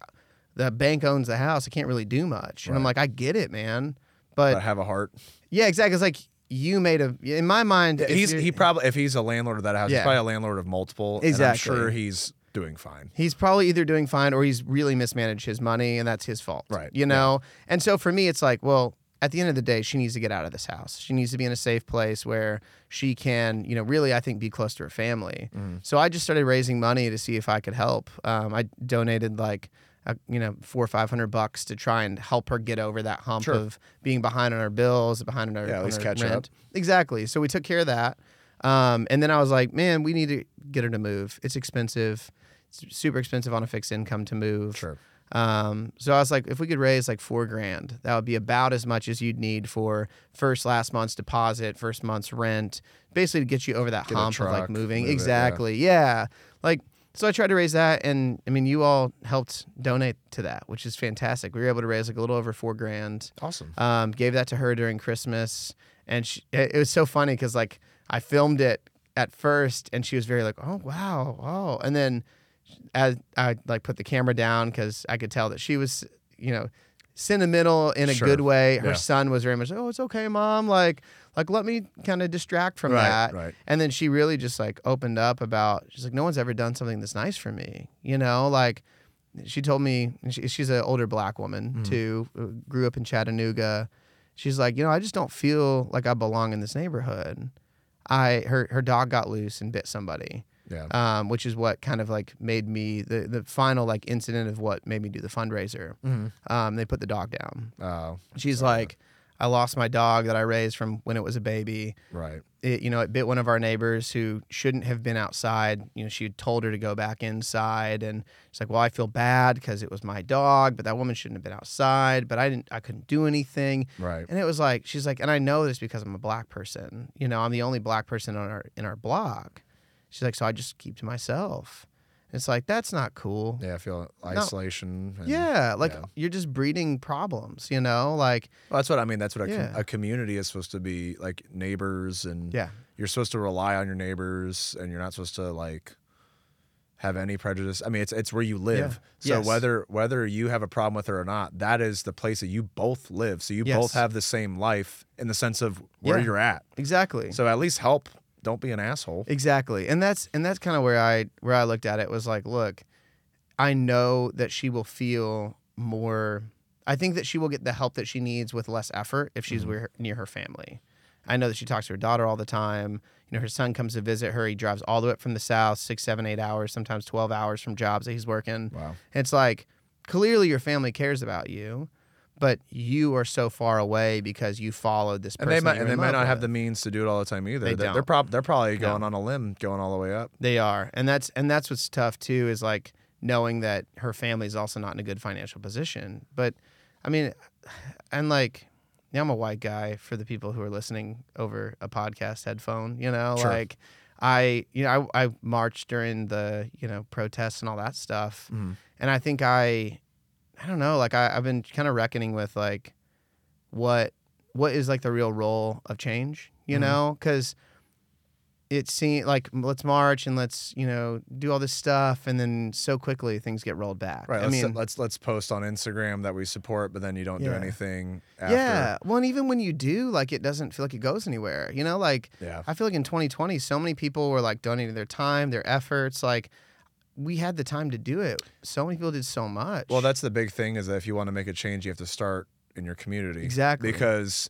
the bank owns the house. I can't really do much. And I'm like, I get it, man, but But have a heart. yeah, exactly. It's like you made a in my mind. if he's he probably if he's a landlord of that house, Yeah. he's probably a landlord of multiple. and Exactly. I'm sure he's doing fine. He's probably either doing fine or he's really mismanaged his money and that's his fault. Right, You know? And so for me, it's like, well, at the end of the day, she needs to get out of this house. She needs to be in a safe place where she can, you know, really, I think, be close to her family. Mm-hmm. So I just started raising money to see if I could help. Um, I donated like, a, you know, four or five hundred bucks to try and help her get over that hump Sure. of being behind on her bills, behind on her, Yeah, at least catch rent. up. Exactly. So we took care of that. Um, and then I was like, man, we need to get her to move. It's expensive. It's super expensive on a fixed income to move. Sure. Um, so I was like, if we could raise like four grand, that would be about as much as you'd need for first last month's deposit, first month's rent, basically to get you over that Get hump of like moving. move it, yeah. exactly. yeah. Like, so I tried to raise that, and I mean, you all helped donate to that, which is fantastic. We were able to raise like a little over four grand. Awesome. Um, gave that to her during Christmas, and she, it, it was so funny because like I filmed it at first, and she was very like, "Oh wow, oh," and then as I like put the camera down because I could tell that she was, you know, sentimental in a Sure. good way. Her Yeah. son was very much, like, "Oh, it's okay, mom. Like, like let me kind of distract from Right, that." right. And then she really just like opened up about. She's like, "No one's ever done something this nice for me." You know, like she told me she, she's an older black woman Mm-hmm. too grew up in chattanooga she's like you know i just don't feel like i belong in this neighborhood i her, her dog got loose and bit somebody Yeah. um, which is what kind of like made me the, the final like incident of what made me do the fundraiser Mhm. um, they put the dog down Oh. she's like I lost my dog that I raised from when it was a baby. Right. It, you know, it bit one of our neighbors who shouldn't have been outside. You know, she had told her to go back inside, and she's like, "Well, I feel bad because it was my dog, but that woman shouldn't have been outside. But I didn't, I couldn't do anything." Right. And it was like, she's like, and I know this because I'm a black person. You know, I'm the only black person on our in our block. She's like, so I just keep to myself. It's like that's not cool. Yeah, I feel isolation. and- Yeah, like yeah. you're just breeding problems, you know? Like, Well, that's what I mean. That's what a, com- a community is supposed to be like neighbors, and yeah, you're supposed to rely on your neighbors, and you're not supposed to like have any prejudice. I mean, it's it's where you live. So Yes. whether whether you have a problem with her or not, that is the place that you both live. So you Yes. both have the same life in the sense of where Yeah. you're at. exactly. So at least help. Don't be an asshole. Exactly. And that's and that's kind of where I where I looked at it was like, look, I know that she will feel more I think that she will get the help that she needs with less effort if she's mm-hmm. where, near her family. I know that she talks to her daughter all the time. You know, her son comes to visit her. He drives all the way up from the south, six, seven, eight hours, sometimes twelve hours from jobs that he's working. Wow. It's like clearly your family cares about you, but you are so far away because you followed this person. And they might and they might not have the means to do it all the time either. They They're, they're prob- they're probably No. going on a limb, going all the way up. They are, and that's and that's what's tough too is like knowing that her family is also not in a good financial position. But I mean, and like, yeah, I'm a white guy for the people who are listening over a podcast headphone. You know, Sure. like I, you know, I, I marched during the you know protests and all that stuff, Mhm. and I think I, I don't know, like I, I've been kind of reckoning with like what what is like the real role of change, you Mhm. know, because it seems like let's march and let's you know do all this stuff and then so quickly things get rolled back. Right. I let's, mean, let's let's post on Instagram that we support, but then you don't do anything after. yeah. Well, and even when you do, like it doesn't feel like it goes anywhere. You know, like Yeah. I feel like in 2020, so many people were like donating their time, their efforts. Like we had the time to do it. So many people did so much. Well, that's the big thing is that if you want to make a change, you have to start in your community. Exactly. Because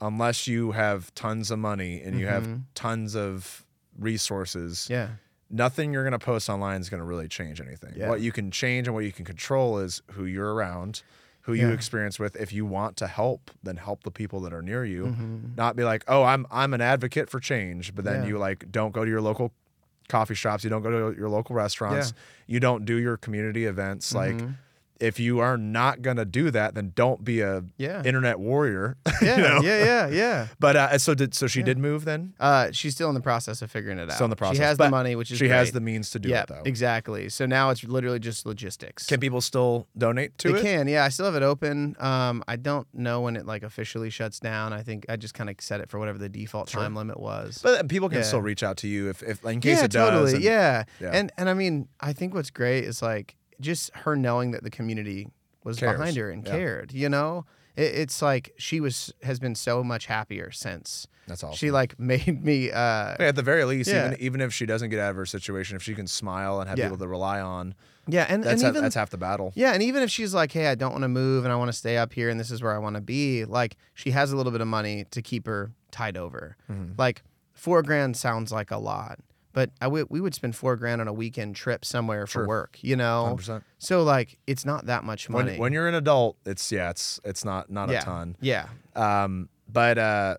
unless you have tons of money and you have Mhm. tons of resources, yeah, nothing you're going to post online is going to really change anything. Yeah. What you can change and what you can control is who you're around, who you experience with. If you want to help, then help the people that are near you. Mhm. Not be like, "Oh, I'm I'm an advocate for change," but then Yeah. you like don't go to your local coffee shops, you don't go to your local restaurants, you don't do your community events like Mhm. If you are not gonna do that, then don't be a yeah, internet warrior. yeah, you know? yeah, yeah, yeah. But uh, so did so she Yeah. did move then? Uh, she's still in the process of figuring it out. Still in the process, She has but the money, which is She has the means to do it though. exactly. So now it's literally just logistics. Can people still donate to they it? can, yeah. I still have it open. Um, I don't know when it like officially shuts down. I think I just kind of set it for whatever the default Sure. time limit was. But uh, people can Yeah. still reach out to you if, if in case yeah, it does. totally. and- yeah. Yeah. and and I mean, I think what's great is like just her knowing that the community was Cares. behind her and Yeah. cared. You know, it, it's like she was has been so much happier since That's awesome. she like made me. Uh, Yeah, at the very least, Yeah. even even if she doesn't get out of her situation, if she can smile and have people to rely on, yeah, and, that's and half, even that's half the battle. Yeah, and even if she's like, "Hey, I don't want to move and I want to stay up here and this is where I want to be," like she has a little bit of money to keep her tied over. Mhm. Like four grand sounds like a lot, but I w- we would spend four grand on a weekend trip somewhere for Sure. work. You know, 100%. so like it's not that much money. When, when you're an adult, it's yeah, it's it's not not yeah, a ton. yeah, Um, but uh,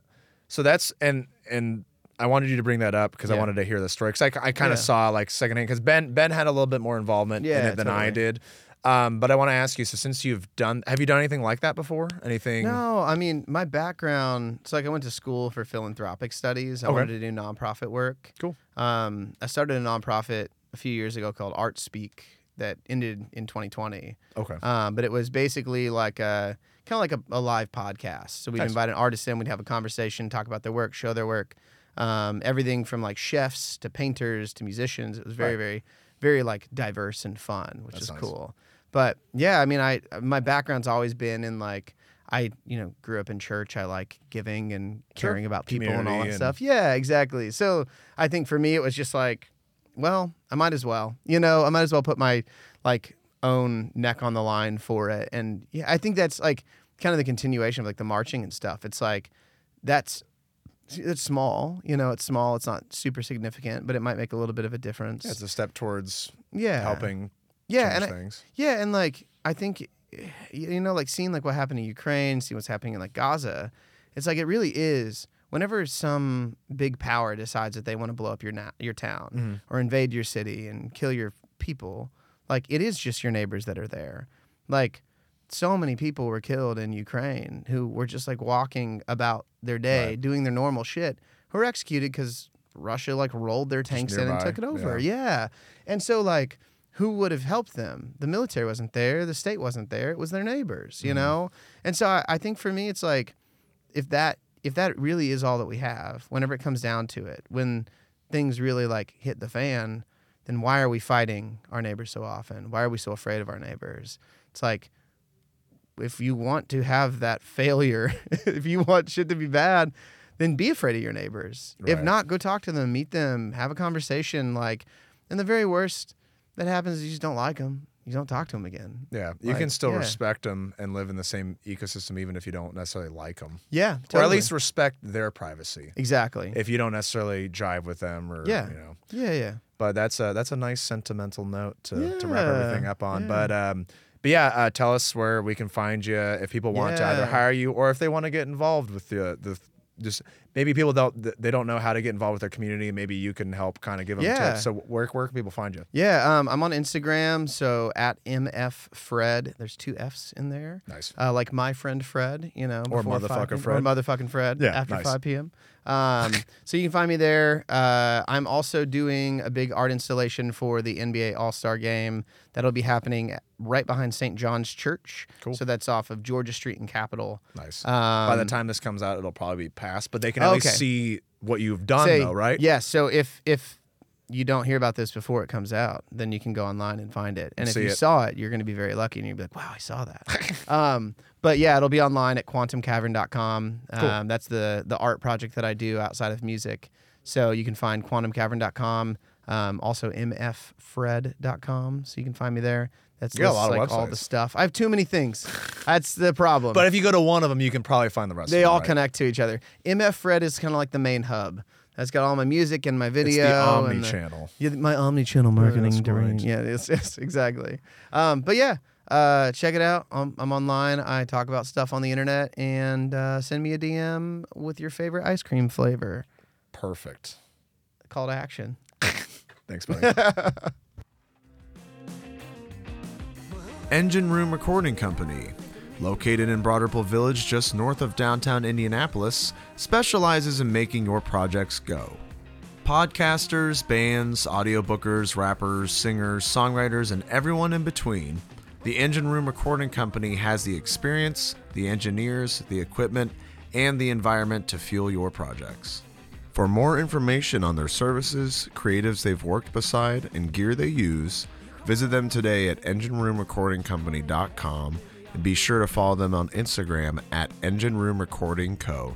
so that's and and I wanted you to bring that up because I wanted to hear the story because I, I kind Yeah. of saw like secondhand because Ben Ben had a little bit more involvement in Yeah, it than I did. Um, but I want to ask you. So since you've done, have you done anything like that before? Anything? No, I mean my background. It's like I went to school for philanthropic studies. I Okay. wanted to do nonprofit work. Cool. Um, I started a nonprofit a few years ago called Art Speak that ended in 2020. Okay. Um, but it was basically like a kind of like a, a live podcast. So we'd Nice. invite an artist in, we'd have a conversation, talk about their work, show their work. Um, everything from like chefs to painters to musicians. It was very, Right. very, very like diverse and fun, which That's is nice. cool. But yeah, I mean, I my background's always been in like I you know grew up in church. I like giving and Sure. caring about people and all that and- stuff. Yeah, exactly. So I think for me, it was just like, well, I might as well. You know, I might as well put my like own neck on the line for it. And yeah, I think that's like kind of the continuation of like the marching and stuff. It's like that's it's small, you know, it's small, it's not super significant, but it might make a little bit of a difference. Yeah, it's a step towards yeah. helping Yeah, and I, yeah, and like I think you know, like seeing like what happened in Ukraine, seeing what's happening in like Gaza, it's like it really is. Whenever some big power decides that they want to blow up your na- your town Mm-hmm. or invade your city and kill your people, like it is just your neighbors that are there. Like so many people were killed in Ukraine who were just like walking about their day, Right. doing their normal shit, who were executed because Russia like rolled their tanks in and took it over. Yeah. And so like who would have helped them? The military wasn't there, the state wasn't there, it was their neighbors, you mm-hmm. know? And so I, I think for me it's like if that if that really is all that we have, whenever it comes down to it, when things really like hit the fan, then why are we fighting our neighbors so often? Why are we so afraid of our neighbors? It's like if you want to have that failure, if you want shit to be bad, then be afraid of your neighbors. If not, go talk to them, meet them, have a conversation. Like, in the very worst that happens you just don't like them. You don't talk to them again. Yeah, you Like, can still yeah. respect them and live in the same ecosystem, even if you don't necessarily like them, Yeah, or at least respect their privacy. exactly. If you don't necessarily jive with them, or Yeah. you know, yeah, yeah. but that's a that's a nice sentimental note to, to wrap everything up on. yeah. But um, but yeah, uh, tell us where we can find you if people want to either hire you or if they want to get involved with the the just maybe people don't they don't know how to get involved with their community. and Maybe you can help kind of give them Yeah. tips. So where where can people find you? Yeah, um, I'm on Instagram, so at mf Fred. There's two F's in there. Nice. Uh, like my friend Fred, you know, Or motherfucker 5 Fred. or motherfucking Fred. Yeah, after nice. 5 p.m. Um, so you can find me there. Uh, I'm also doing a big art installation for the NBA All Star Game that'll be happening right behind St. John's Church. Cool. So that's off of Georgia Street and Capitol. Nice. Um, By the time this comes out, it'll probably be past, but they can at least Okay. see what you've done, say- though, right? Yeah. So if if you don't hear about this before it comes out, then you can go online and find it. And if you it. saw it, you're going to be very lucky, and you'll be like, "Wow, I saw that." um, but yeah, it'll be online at quantumcavern.com. Cool. Um, that's the the art project that I do outside of music. So you can find quantumcavern.com. Um, also mffred.com. So you can find me there. That's You got a lot of like all the websites. stuff. I have too many things. That's the problem. But if you go to one of them, you can probably find the rest. They of them, all right? connect to each other. MF Fred is kind of like the main hub. That's got all my music and my It's video. the and Omni the- channel. Yeah, my omni-channel marketing. that's domain. right. Yeah, it's, it's exactly. Um, but yeah, uh, check it out. I'm, I'm online. I talk about stuff on the internet, and uh, send me a DM with your favorite ice cream flavor. Perfect. Call to action. Thanks, buddy. Engine Room Recording Company, located in Broad Ripple Village just north of downtown Indianapolis, specializes in making your projects go. Podcasters, bands, audiobookers, rappers, singers, songwriters, and everyone in between, the Engine Room Recording Company has the experience, the engineers, the equipment, and the environment to fuel your projects. For more information on their services, creatives they've worked beside, and gear they use, visit them today at engineroomrecordingcompany.com and be sure to follow them on Instagram at Engine Room Recording Co.